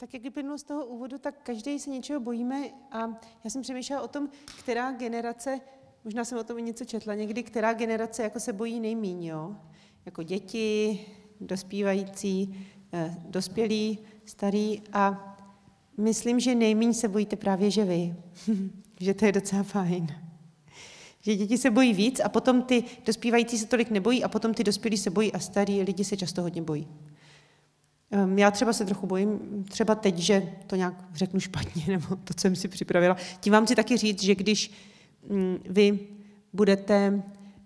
tak jak vyplynulo z toho úvodu, tak každý se něčeho bojíme a já jsem přemýšlela o tom, která generace, možná jsem o tom i něco četla někdy, která generace jako se bojí nejmíň, jo? Jako děti, dospívající, eh, dospělí, starý a myslím, že nejmíň se bojíte právě, že vy. že to je docela fajn. Že děti se bojí víc a potom ty dospívající se tolik nebojí a potom ty dospělí se bojí a starý lidi se často hodně bojí. Ehm, já třeba se trochu bojím, třeba teď, že to nějak řeknu špatně, nebo to, co jsem si připravila. Tím vám chci taky říct, že když mm, vy budete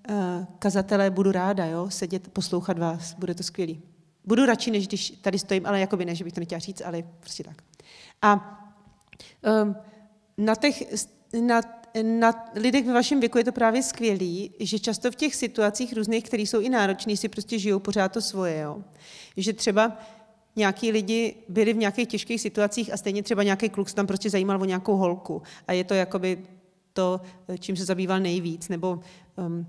eh, kazatelé, budu ráda, jo, sedět, poslouchat vás, bude to skvělý. Budu radši, než když tady stojím, ale jakoby ne, že bych to nechtěla říct, ale prostě tak. A um, na těch, na, na lidech ve vašem věku je to právě skvělý, že často v těch situacích různých, které jsou i náročné, si prostě žijou pořád to svoje. Jo. Že třeba nějaký lidi byli v nějakých těžkých situacích a stejně třeba nějaký kluk se tam prostě zajímal o nějakou holku. A je to jakoby to, čím se zabýval nejvíc. Nebo um,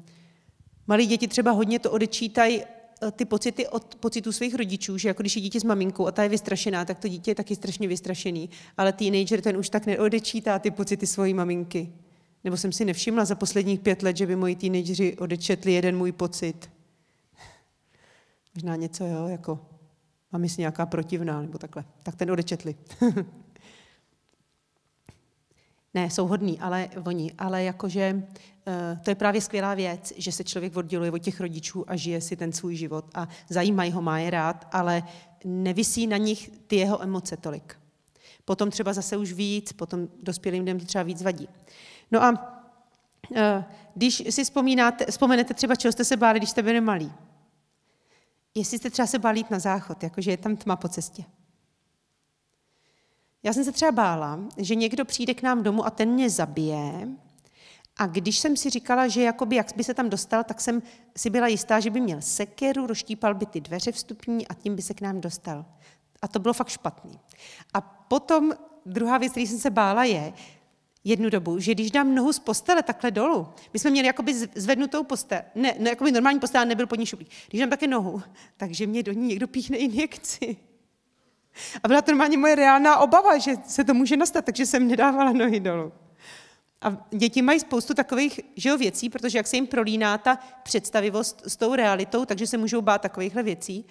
malí děti třeba hodně to odečítají Eh, ty pocity od pocitů svých rodičů, že jako když je dítě s maminkou a ta je vystrašená, tak to dítě je taky strašně vystrašený. Ale teenager ten už tak neodečítá ty pocity svojí maminky. Nebo jsem si nevšimla za posledních pět let, že by moji teenageři odečetli jeden můj pocit. Možná něco, jo, jako mám si nějaká protivná, nebo takhle. Tak ten odečetli. ne, jsou hodní, ale oni, ale jakože Eh, to je právě skvělá věc, že se člověk odděluje od těch rodičů a žije si ten svůj život a zajímají ho, má je rád, ale nevisí na nich ty jeho emoce tolik. Potom třeba zase už víc, potom dospělým lidem třeba víc vadí. No a eh, když si vzpomínáte, vzpomenete třeba, čeho jste se báli, když jste byli malí. Jestli jste třeba se báli na záchod, jakože je tam tma po cestě. Já jsem se třeba bála, že někdo přijde k nám domů a ten mě zabije, a když jsem si říkala, že jakoby, jak by se tam dostal, tak jsem si byla jistá, že by měl sekeru, roštípal by ty dveře vstupní a tím by se k nám dostal. A to bylo fakt špatný. A potom druhá věc, který jsem se bála, je jednu dobu, že když dám nohu z postele takhle dolů, my jsme měli jakoby zvednutou postel, ne, ne jakoby normální postel, nebyl pod ní šuplík. Když dám také nohu, takže mě do ní někdo píchne injekci. A byla to normálně moje reálná obava, že se to může nastat, takže jsem nedávala nohy dolů. A děti mají spoustu takových že jo, věcí, protože jak se jim prolíná ta představivost s tou realitou, takže se můžou bát takovýchhle věcí,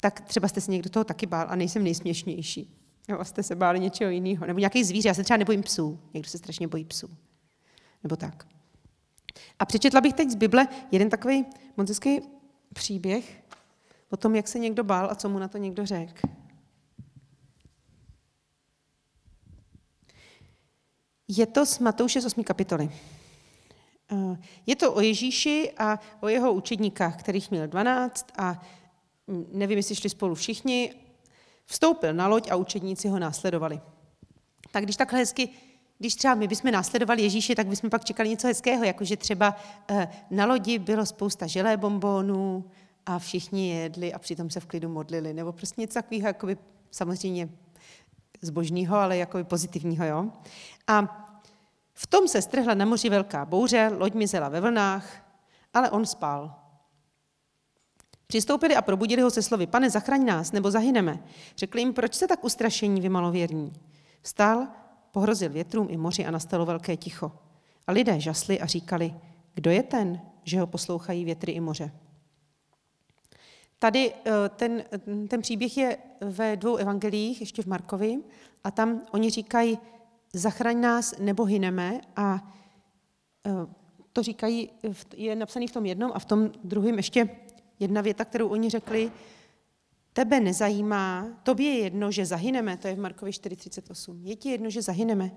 tak třeba jste se někdo toho taky bál a nejsem nejsměšnější. Jo, jste se báli něčeho jiného. Nebo nějaký zvíře. Já se třeba nebojím psů. Někdo se strašně bojí psů. Nebo tak. A přečetla bych teď z Bible jeden takový moc příběh o tom, jak se někdo bál a co mu na to někdo řekl. Je to z Matouše z 8. kapitoly. Eh, je to o Ježíši a o jeho učedníkách, kterých měl 12 a hm, nevím, jestli šli spolu všichni. Vstoupil na loď a učedníci ho následovali. Tak když takhle hezky, když třeba my bychom následovali Ježíše, tak bychom pak čekali něco hezkého, jakože třeba eh, na lodi bylo spousta želé bombónů a všichni jedli a přitom se v klidu modlili, nebo prostě něco takového, jakoby samozřejmě zbožního, ale jako pozitivního. Jo? A v tom se strhla na moři velká bouře, loď mizela ve vlnách, ale on spal. Přistoupili a probudili ho se slovy, pane, zachraň nás, nebo zahyneme. Řekli jim, proč jste tak ustrašení, vy malověrní? Vstal, pohrozil větrům i moři a nastalo velké ticho. A lidé žasli a říkali, kdo je ten, že ho poslouchají větry i moře. Tady eh, ten, ten příběh je ve dvou evangeliích, ještě v Markovi, a tam oni říkají, zachraň nás nebo hyneme a eh, to říkají, je napsaný v tom jednom a v tom druhém ještě jedna věta, kterou oni řekli, tebe nezajímá, tobě je jedno, že zahyneme, to je v Markovi 4.38, je ti jedno, že zahyneme.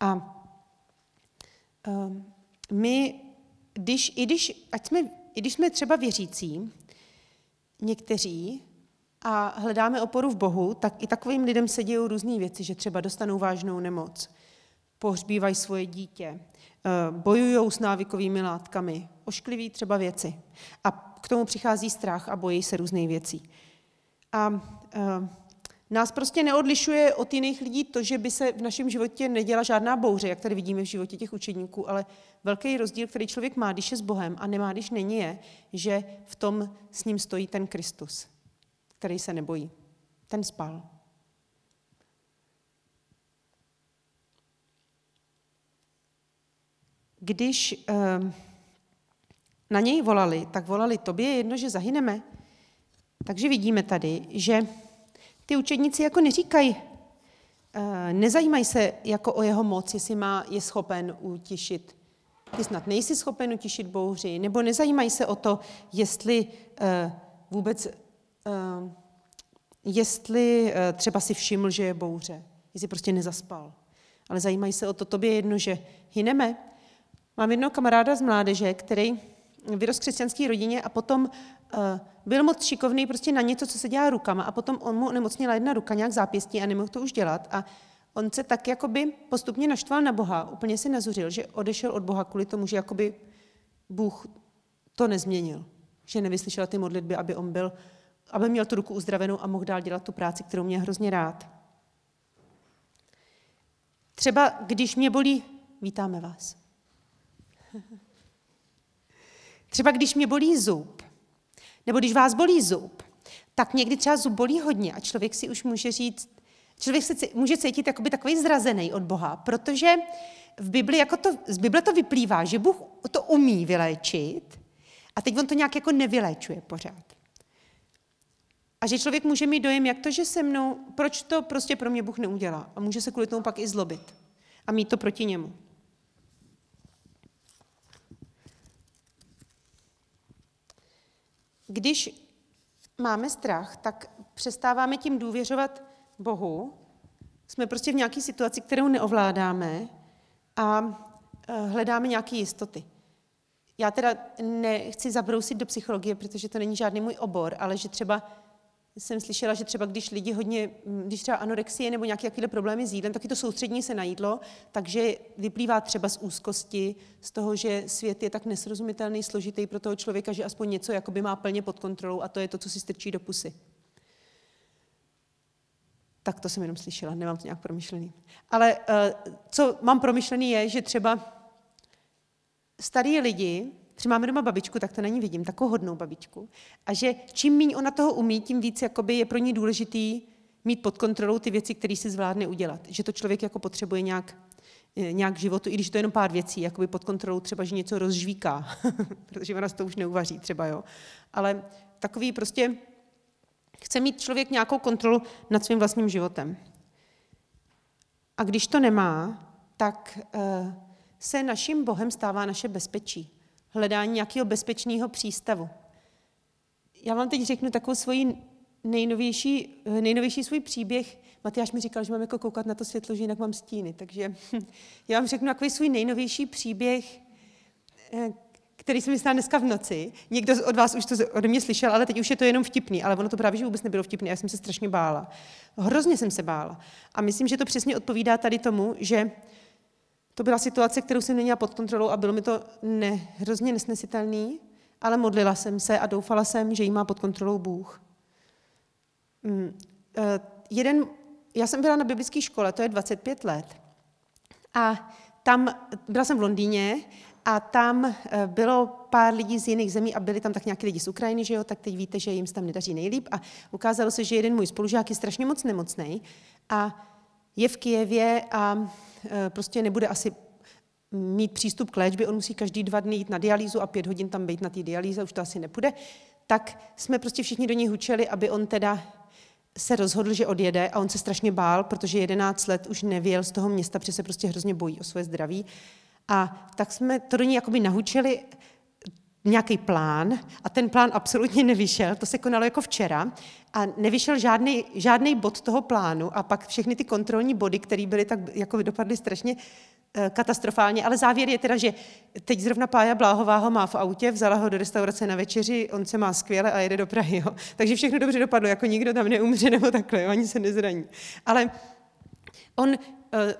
A uh, my, když, i, když, ať jsme, i když jsme třeba věřící, někteří a hledáme oporu v Bohu, tak i takovým lidem se dějí různé věci, že třeba dostanou vážnou nemoc, pohřbívají svoje dítě, eh, bojují s návykovými látkami, oškliví třeba věci. A k tomu přichází strach a bojí se různých věcí. A e, nás prostě neodlišuje od jiných lidí to, že by se v našem životě neděla žádná bouře, jak tady vidíme v životě těch učeníků, ale velký rozdíl, který člověk má, když je s Bohem a nemá, když není, je, že v tom s ním stojí ten Kristus, který se nebojí. Ten spal. Když E, na něj volali, tak volali tobě jedno, že zahyneme. Takže vidíme tady, že ty učedníci jako neříkají, uh, nezajímají se jako o jeho moc, jestli má, je schopen utišit. Ty snad nejsi schopen utišit bouři, nebo nezajímají se o to, jestli uh, vůbec, uh, jestli třeba si všiml, že je bouře, jestli prostě nezaspal. Ale zajímají se o to, tobě jedno, že hyneme. Mám jednoho kamaráda z mládeže, který vyrost křesťanské rodině a potom uh, byl moc šikovný prostě na něco, co se dělá rukama a potom on mu nemocněla jedna ruka, nějak zápěstí a nemohl to už dělat a on se tak jakoby postupně naštval na Boha, úplně si nazuřil, že odešel od Boha kvůli tomu, že jakoby Bůh to nezměnil, že nevyslyšel ty modlitby, aby on byl, aby měl tu ruku uzdravenou a mohl dál dělat tu práci, kterou měl hrozně rád. Třeba když mě bolí, vítáme vás. Třeba když mě bolí zub, nebo když vás bolí zub, tak někdy třeba zub bolí hodně a člověk si už může říct, člověk se může cítit jakoby takový zrazený od Boha, protože v Bibli jako to, z Bible to vyplývá, že Bůh to umí vyléčit a teď on to nějak jako nevyléčuje pořád. A že člověk může mít dojem, jak to, že se mnou, proč to prostě pro mě Bůh neudělá. A může se kvůli tomu pak i zlobit a mít to proti němu. Když máme strach, tak přestáváme tím důvěřovat Bohu. Jsme prostě v nějaké situaci, kterou neovládáme a eh, hledáme nějaké jistoty. Já teda nechci zabrousit do psychologie, protože to není žádný můj obor, ale že třeba jsem slyšela, že třeba když lidi hodně, když třeba anorexie nebo nějaké jakýhle problémy s jídlem, taky to soustřední se na jídlo, takže vyplývá třeba z úzkosti, z toho, že svět je tak nesrozumitelný, složitý pro toho člověka, že aspoň něco jakoby má plně pod kontrolou a to je to, co si strčí do pusy. Tak to jsem jenom slyšela, nemám to nějak promyšlený. Ale uh, co mám promyšlený je, že třeba starý lidi, Třeba máme doma babičku, tak to na ní vidím, takovou hodnou babičku. A že čím méně ona toho umí, tím víc jakoby je pro ní důležitý mít pod kontrolou ty věci, které si zvládne udělat. Že to člověk jako potřebuje nějak, eh, nějak životu, i když to je jenom pár věcí, jakoby pod kontrolou třeba, že něco rozžvíká, protože ona to už neuvaří třeba, jo. Ale takový prostě, chce mít člověk nějakou kontrolu nad svým vlastním životem. A když to nemá, tak uh, se naším Bohem stává naše bezpečí hledání nějakého bezpečného přístavu. Já vám teď řeknu takovou svoji nejnovější, nejnovější svůj příběh. Matyáš mi říkal, že mám jako koukat na to světlo, že jinak mám stíny. Takže já vám řeknu takový svůj nejnovější příběh, eh, který jsem mi dneska v noci. Někdo od vás už to ode mě slyšel, ale teď už je to jenom vtipný, ale ono to právě že vůbec nebylo vtipný, já jsem se strašně bála. Hrozně jsem se bála. A myslím, že to přesně odpovídá tady tomu, že to byla situace, kterou jsem neměla pod kontrolou a bylo mi to ne, hrozně nesnesitelný, ale modlila jsem se a doufala jsem, že jí má pod kontrolou Bůh. Mm, eh, jeden, já jsem byla na biblické škole, to je 25 let. A tam, byla jsem v Londýně a tam eh, bylo pár lidí z jiných zemí a byli tam tak nějaký lidi z Ukrajiny, že jo, tak teď víte, že jim se tam nedaří nejlíp. A ukázalo se, že jeden můj spolužák je strašně moc nemocný a je v Kijevě a e, prostě nebude asi mít přístup k léčbě, on musí každý dva dny jít na dialýzu a pět hodin tam být na té dialýze, už to asi nepůjde, tak jsme prostě všichni do něj hučeli, aby on teda se rozhodl, že odjede a on se strašně bál, protože 11 let už nevěl z toho města, protože se prostě hrozně bojí o své zdraví. A tak jsme to do něj jakoby nahučili nějaký plán a ten plán absolutně nevyšel, to se konalo jako včera a nevyšel žádný, žádný bod toho plánu a pak všechny ty kontrolní body, které byly tak, jako dopadly strašně eh, katastrofálně, ale závěr je teda, že teď zrovna Pája Bláhová ho má v autě, vzala ho do restaurace na večeři, on se má skvěle a jede do Prahy. Jo. Takže všechno dobře dopadlo, jako nikdo tam neumře nebo takhle, ani se nezraní. Ale on eh,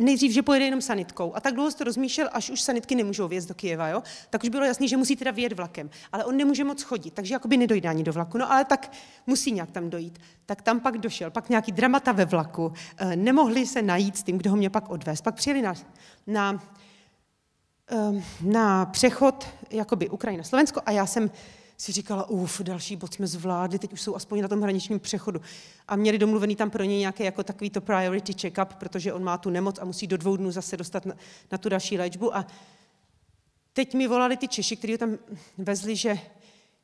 nejdřív, že pojede jenom sanitkou. A tak dlouho to rozmýšlel, až už sanitky nemůžou vjezd do Kijeva, jo? Tak už bylo jasný, že musí teda vyjet vlakem. Ale on nemůže moc chodit, takže jakoby nedojde ani do vlaku. No ale tak musí nějak tam dojít. Tak tam pak došel, pak nějaký dramata ve vlaku. E, nemohli se najít s tím, kdo ho mě pak odvést. Pak přijeli na, na, e, na přechod jakoby Ukrajina-Slovensko a já jsem si říkala, uf, další bod jsme zvládli, teď už jsou aspoň na tom hraničním přechodu. A měli domluvený tam pro něj nějaký jako takový to priority check-up, protože on má tu nemoc a musí do dvou dnů zase dostat na, na tu další léčbu. A teď mi volali ty Češi, kteří ho tam vezli, že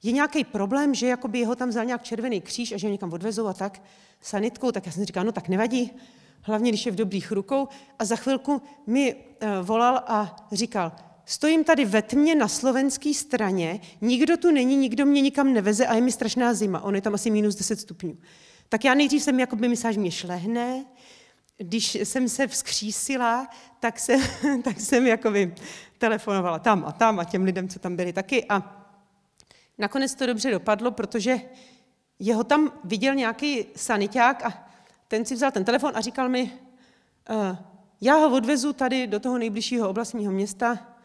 je nějaký problém, že jakoby jeho tam vzal nějak červený kříž a že ho někam odvezou a tak sanitkou, tak já jsem říkal, no tak nevadí, hlavně když je v dobrých rukou. A za chvilku mi uh, volal a říkal, stojím tady ve tmě na slovenské straně, nikdo tu není, nikdo mě nikam neveze a je mi strašná zima. On je tam asi minus 10 stupňů. Tak já nejdřív jsem jakoby myslela, že mě šlehne, když jsem se vzkřísila, tak, se, tak jsem jakoby telefonovala tam a tam a těm lidem, co tam byli taky. A nakonec to dobře dopadlo, protože jeho tam viděl nějaký saniták a ten si vzal ten telefon a říkal mi, uh, já ho odvezu tady do toho nejbližšího oblastního města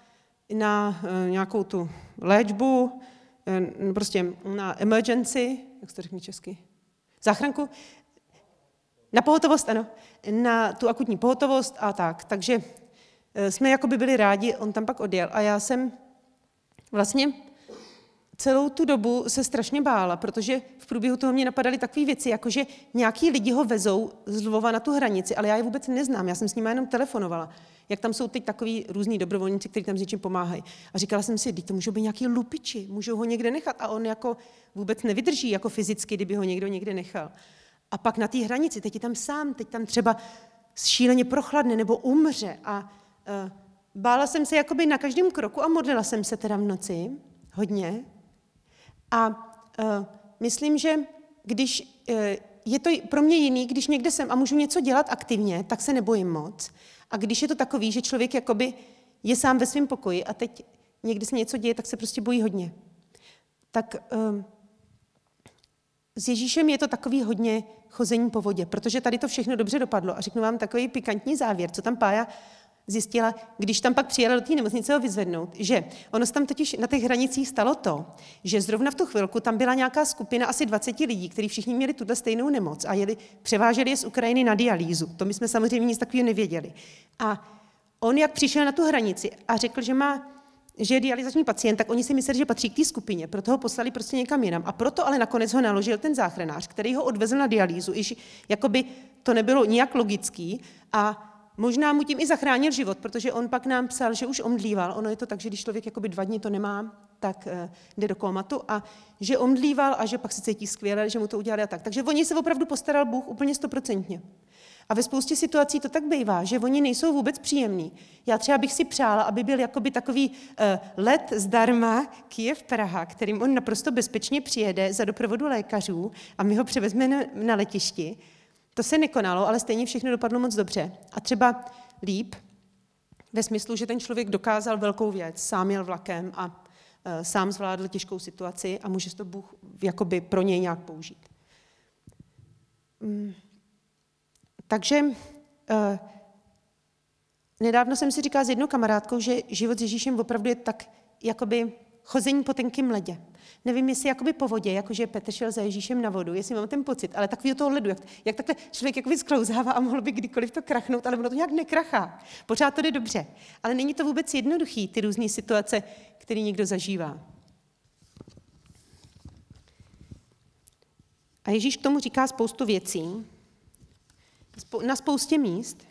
na uh, nějakou tu léčbu, uh, prostě na emergency, jak se to řekne česky, záchranku, na pohotovost, ano, na tu akutní pohotovost a tak. Takže jsme jakoby byli rádi, on tam pak odjel a já jsem vlastně celou tu dobu se strašně bála, protože v průběhu toho mě napadaly takové věci, jako že nějaký lidi ho vezou z Lvova na tu hranici, ale já je vůbec neznám, já jsem s nimi jenom telefonovala. Jak tam jsou teď takový různí dobrovolníci, kteří tam s něčím pomáhají. A říkala jsem si, to můžou být nějaký lupiči, můžou ho někde nechat a on jako vůbec nevydrží jako fyzicky, kdyby ho někdo někde nechal. A pak na té hranici, teď je tam sám, teď tam třeba šíleně prochladne nebo umře a uh, bála jsem se jakoby na každém kroku a modlila jsem se teda v noci hodně, a uh, myslím, že když uh, je to pro mě jiný, když někde jsem a můžu něco dělat aktivně, tak se nebojím moc. A když je to takový, že člověk jakoby je sám ve svém pokoji a teď někdy se něco děje, tak se prostě bojí hodně. Tak uh, s Ježíšem je to takový hodně chození po vodě, protože tady to všechno dobře dopadlo. A řeknu vám takový pikantní závěr, co tam Pája zjistila, když tam pak přijela do té nemocnice ho vyzvednout, že ono se tam totiž na těch hranicích stalo to, že zrovna v tu chvilku tam byla nějaká skupina asi 20 lidí, kteří všichni měli tuhle stejnou nemoc a jeli, převáželi je z Ukrajiny na dialýzu. To my jsme samozřejmě nic takového nevěděli. A on, jak přišel na tu hranici a řekl, že má že je dializační pacient, tak oni si mysleli, že patří k té skupině, proto ho poslali prostě někam jinam. A proto ale nakonec ho naložil ten záchranář, který ho odvezl na dialýzu, iž jakoby to nebylo nijak logický a Možná mu tím i zachránil život, protože on pak nám psal, že už omdlíval. Ono je to tak, že když člověk jakoby dva dny to nemá, tak uh, jde do komatu a že omdlíval a že pak se cítí skvěle, že mu to udělali a tak. Takže oni se opravdu postaral Bůh úplně stoprocentně. A ve spoustě situací to tak bývá, že oni nejsou vůbec příjemní. Já třeba bych si přála, aby byl jakoby takový uh, let zdarma Kiev-Praha, kterým on naprosto bezpečně přijede za doprovodu lékařů a my ho převezmeme na letišti to se nekonalo, ale stejně všechno dopadlo moc dobře. A třeba líp, ve smyslu, že ten člověk dokázal velkou věc, sám jel vlakem a uh, sám zvládl těžkou situaci a může to Bůh jakoby pro něj nějak použít. Um, takže uh, nedávno jsem si říkala s jednou kamarádkou, že život s Ježíšem opravdu je tak jakoby chození po tenkým ledě. Nevím, jestli jakoby po vodě, jakože Petr šel za Ježíšem na vodu, jestli mám ten pocit, ale takový toho ledu, jak, jak takhle člověk jakoby sklouzává a mohl by kdykoliv to krachnout, ale ono to nějak nekrachá. Pořád to jde dobře. Ale není to vůbec jednoduchý, ty různé situace, které někdo zažívá. A Ježíš k tomu říká spoustu věcí, na spoustě míst.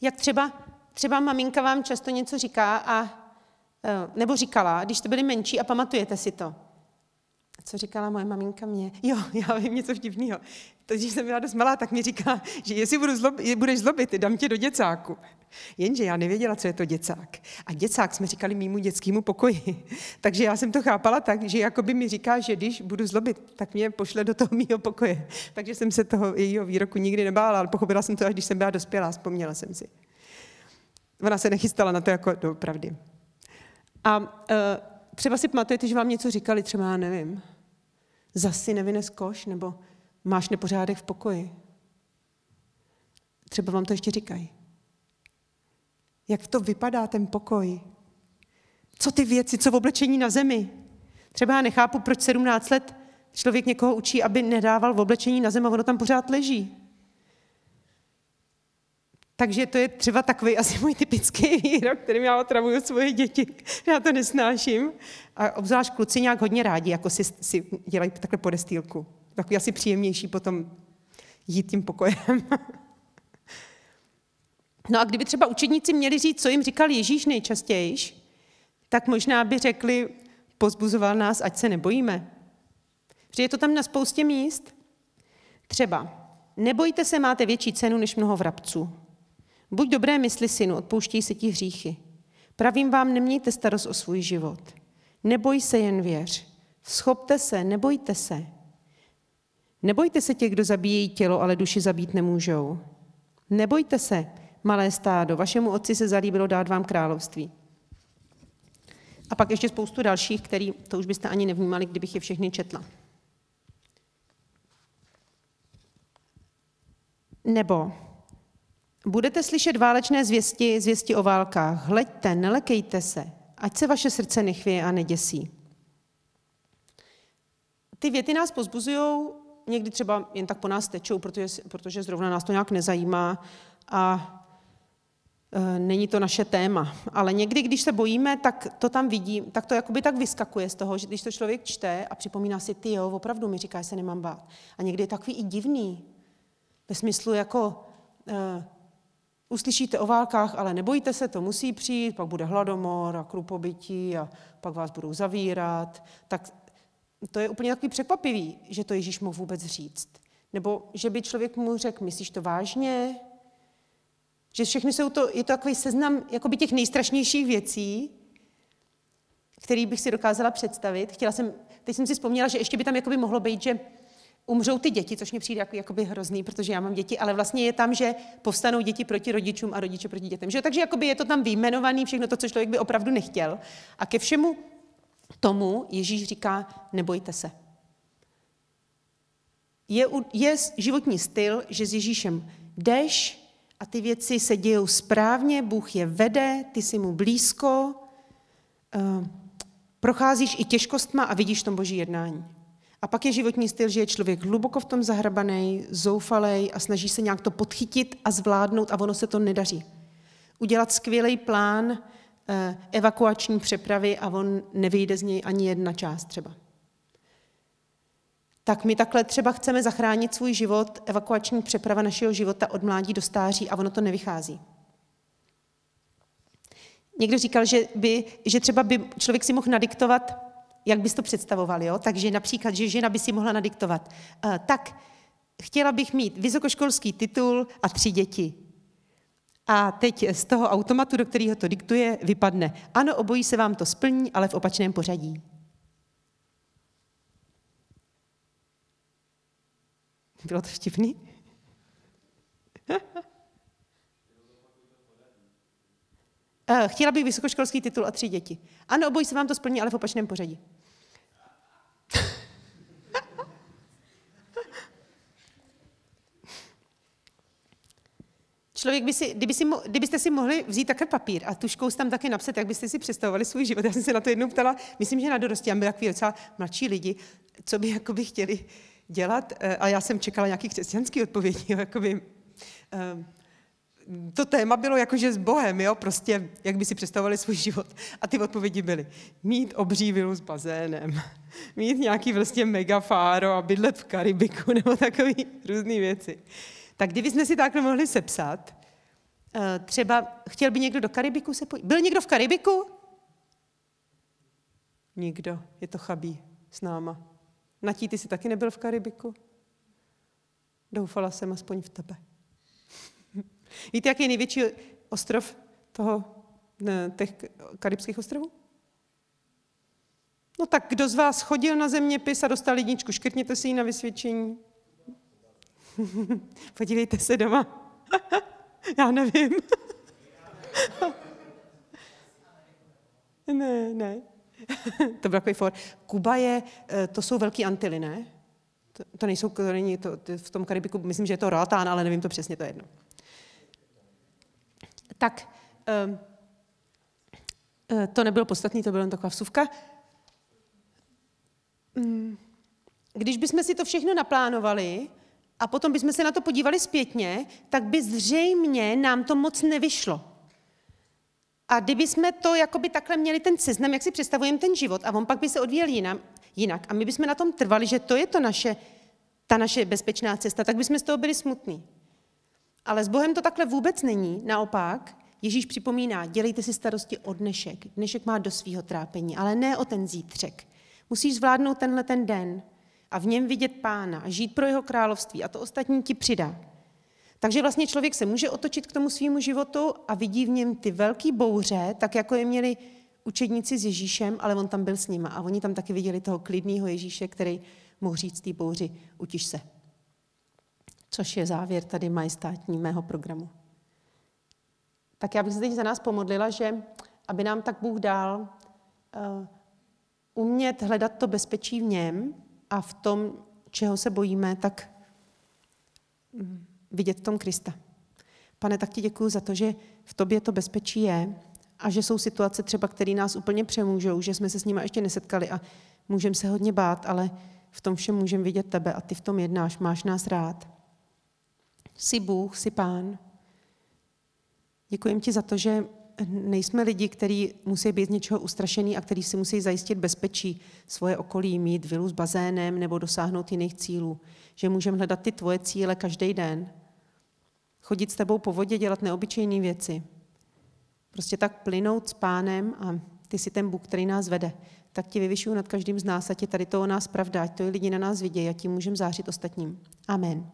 Jak třeba, třeba maminka vám často něco říká a nebo říkala, když jste byli menší a pamatujete si to. Co říkala moje maminka mě? Jo, já vím něco vtipného. Když jsem byla dost malá, tak mi říká, že jestli budu zlob, budeš zlobit, dám tě do děcáku. Jenže já nevěděla, co je to děcák. A děcák jsme říkali mýmu dětskému pokoji. Takže já jsem to chápala tak, že jakoby mi říká, že když budu zlobit, tak mě pošle do toho mýho pokoje. Takže jsem se toho jejího výroku nikdy nebála, ale pochopila jsem to, až když jsem byla dospělá, vzpomněla jsem si. Ona se nechystala na to jako do pravdy. A uh, třeba si pamatujete, že vám něco říkali, třeba já nevím, zasi nevynes koš, nebo máš nepořádek v pokoji. Třeba vám to ještě říkají. Jak to vypadá, ten pokoj? Co ty věci, co v oblečení na zemi? Třeba já nechápu, proč 17 let člověk někoho učí, aby nedával v oblečení na zem a ono tam pořád leží. Takže to je třeba takový asi můj typický výrok, kterým já otravuju svoje děti. Já to nesnáším. A obzvlášť kluci nějak hodně rádi, jako si, si dělají takhle podestýlku. Takový asi příjemnější potom jít tím pokojem. No a kdyby třeba učedníci měli říct, co jim říkal Ježíš nejčastěji, tak možná by řekli, pozbuzoval nás, ať se nebojíme. Že je to tam na spoustě míst. Třeba, nebojte se, máte větší cenu než mnoho vrabců. Buď dobré mysli, synu, odpouštěj se ti hříchy. Pravím vám, nemějte starost o svůj život. Neboj se, jen věř. Schopte se, nebojte se. Nebojte se těch, kdo zabíjejí tělo, ale duši zabít nemůžou. Nebojte se, malé stádo, vašemu otci se zalíbilo dát vám království. A pak ještě spoustu dalších, který to už byste ani nevnímali, kdybych je všechny četla. Nebo budete slyšet válečné zvěsti, zvěsti o válkách. Hleďte, nelekejte se, ať se vaše srdce nechvěje a neděsí. Ty věty nás pozbuzují, někdy třeba jen tak po nás tečou, protože, protože zrovna nás to nějak nezajímá a e, není to naše téma. Ale někdy, když se bojíme, tak to tam vidím, tak to jakoby tak vyskakuje z toho, že když to člověk čte a připomíná si, ty jo, opravdu mi říká, že se nemám bát. A někdy je takový i divný, ve smyslu jako e, uslyšíte o válkách, ale nebojte se, to musí přijít, pak bude hladomor a krupobytí a pak vás budou zavírat. Tak to je úplně takový překvapivý, že to Ježíš mohl vůbec říct. Nebo že by člověk mu řekl, myslíš to vážně? Že všechny jsou to, je to takový seznam jakoby těch nejstrašnějších věcí, který bych si dokázala představit. Chtěla jsem, teď jsem si vzpomněla, že ještě by tam jakoby mohlo být, že umřou ty děti, což mi přijde jako, jakoby hrozný, protože já mám děti, ale vlastně je tam, že povstanou děti proti rodičům a rodiče proti dětem. Že? Takže jakoby je to tam vyjmenovaný, všechno to, co člověk by opravdu nechtěl. A ke všemu tomu Ježíš říká, nebojte se. Je, je životní styl, že s Ježíšem jdeš a ty věci se dějou správně, Bůh je vede, ty jsi mu blízko, uh, procházíš i těžkostma a vidíš tom boží jednání. A pak je životní styl, že je člověk hluboko v tom zahrabaný, zoufalej a snaží se nějak to podchytit a zvládnout a ono se to nedaří. Udělat skvělý plán eh, evakuační přepravy a on nevyjde z něj ani jedna část třeba. Tak my takhle třeba chceme zachránit svůj život, evakuační přeprava našeho života od mládí do stáří a ono to nevychází. Někdo říkal, že, by, že třeba by člověk si mohl nadiktovat jak bys to představoval, jo? Takže například, že žena by si mohla nadiktovat. Uh, tak, chtěla bych mít vysokoškolský titul a tři děti. A teď z toho automatu, do kterého to diktuje, vypadne. Ano, obojí se vám to splní, ale v opačném pořadí. Bylo to vtipný? Eh, chtěla bych vysokoškolský titul a tři děti. Ano, obojí se vám to splní, ale v opačném pořadí. Člověk by si, kdyby si, kdybyste si mohli vzít takhle papír a tuškou tam taky napsat, jak byste si představovali svůj život. Já jsem se na to jednou ptala, myslím, že na dorosti, a byli takový docela mladší lidi, co by jakoby chtěli dělat. Eh, a já jsem čekala nějaký křesťanský odpovědi, jakoby, um, to téma bylo jakože s Bohem, jo, prostě, jak by si představovali svůj život. A ty odpovědi byly, mít obří vilu s bazénem, mít nějaký vlastně megafáro a bydlet v Karibiku, nebo takové různé věci. Tak kdybychom si takhle mohli sepsat, eh, třeba chtěl by někdo do Karibiku se pojít. Byl někdo v Karibiku? Nikdo, je to chabí s náma. Natí, ty jsi taky nebyl v Karibiku? Doufala jsem aspoň v tebe. Víte, jaký je největší ostrov toho, ne, těch karibských ostrovů? No tak kdo z vás chodil na zeměpis a dostal jedničku, škrtněte si ji na vysvědčení. Podívejte se doma. Já nevím. ne, ne. to byl takový for. Kuba je, eh, to jsou velký antily, ne? To, to nejsou, to není to, v tom Karibiku, myslím, že je to Roatán, ale nevím to přesně, to je jedno tak eh, to nebylo podstatné, to byla jen taková vsuvka. Mm, když bychom si to všechno naplánovali a potom bychom se na to podívali zpětně, tak by zřejmě nám to moc nevyšlo. A kdyby jsme to jakoby takhle měli ten seznam, jak si představujeme ten život, a on pak by se odvíjel jinak, a my bychom na tom trvali, že to je to naše, ta naše bezpečná cesta, tak bychom z toho byli smutní. Ale s Bohem to takhle vůbec není. Naopak, Ježíš připomíná, dělejte si starosti o dnešek. Dnešek má do svého trápení, ale ne o ten zítřek. Musíš zvládnout tenhle ten den a v něm vidět pána a žít pro jeho království a to ostatní ti přidá. Takže vlastně člověk se může otočit k tomu svýmu životu a vidí v něm ty velké bouře, tak jako je měli učedníci s Ježíšem, ale on tam byl s nima a oni tam taky viděli toho klidného Ježíše, který mohl říct té bouři, utiš se. Což je závěr tady majestátní mého programu. Tak já bych se teď za nás pomodlila, že aby nám tak Bůh dal uh, umět hledat to bezpečí v něm a v tom, čeho se bojíme, tak mm, vidět v tom Krista. Pane, tak ti děkuji za to, že v tobě to bezpečí je a že jsou situace třeba, které nás úplně přemůžou, že jsme se s nimi ještě nesetkali a můžeme se hodně bát, ale v tom všem můžeme vidět tebe a ty v tom jednáš, máš nás rád. Jsi Bůh, jsi Pán. Děkujem ti za to, že nejsme lidi, kteří musí být z něčeho ustrašený a kteří si musí zajistit bezpečí svoje okolí, mít vilu s bazénem nebo dosáhnout jiných cílů. Že můžeme hledat ty tvoje cíle každý den. Chodit s tebou po vodě, dělat neobyčejné věci. Prostě tak plynout s pánem a ty jsi ten Bůh, který nás vede. Tak ti vyvyšuju nad každým z nás, ať je tady to o nás pravda, ať to i lidi na nás vidějí, a tím můžeme zářit ostatním. Amen.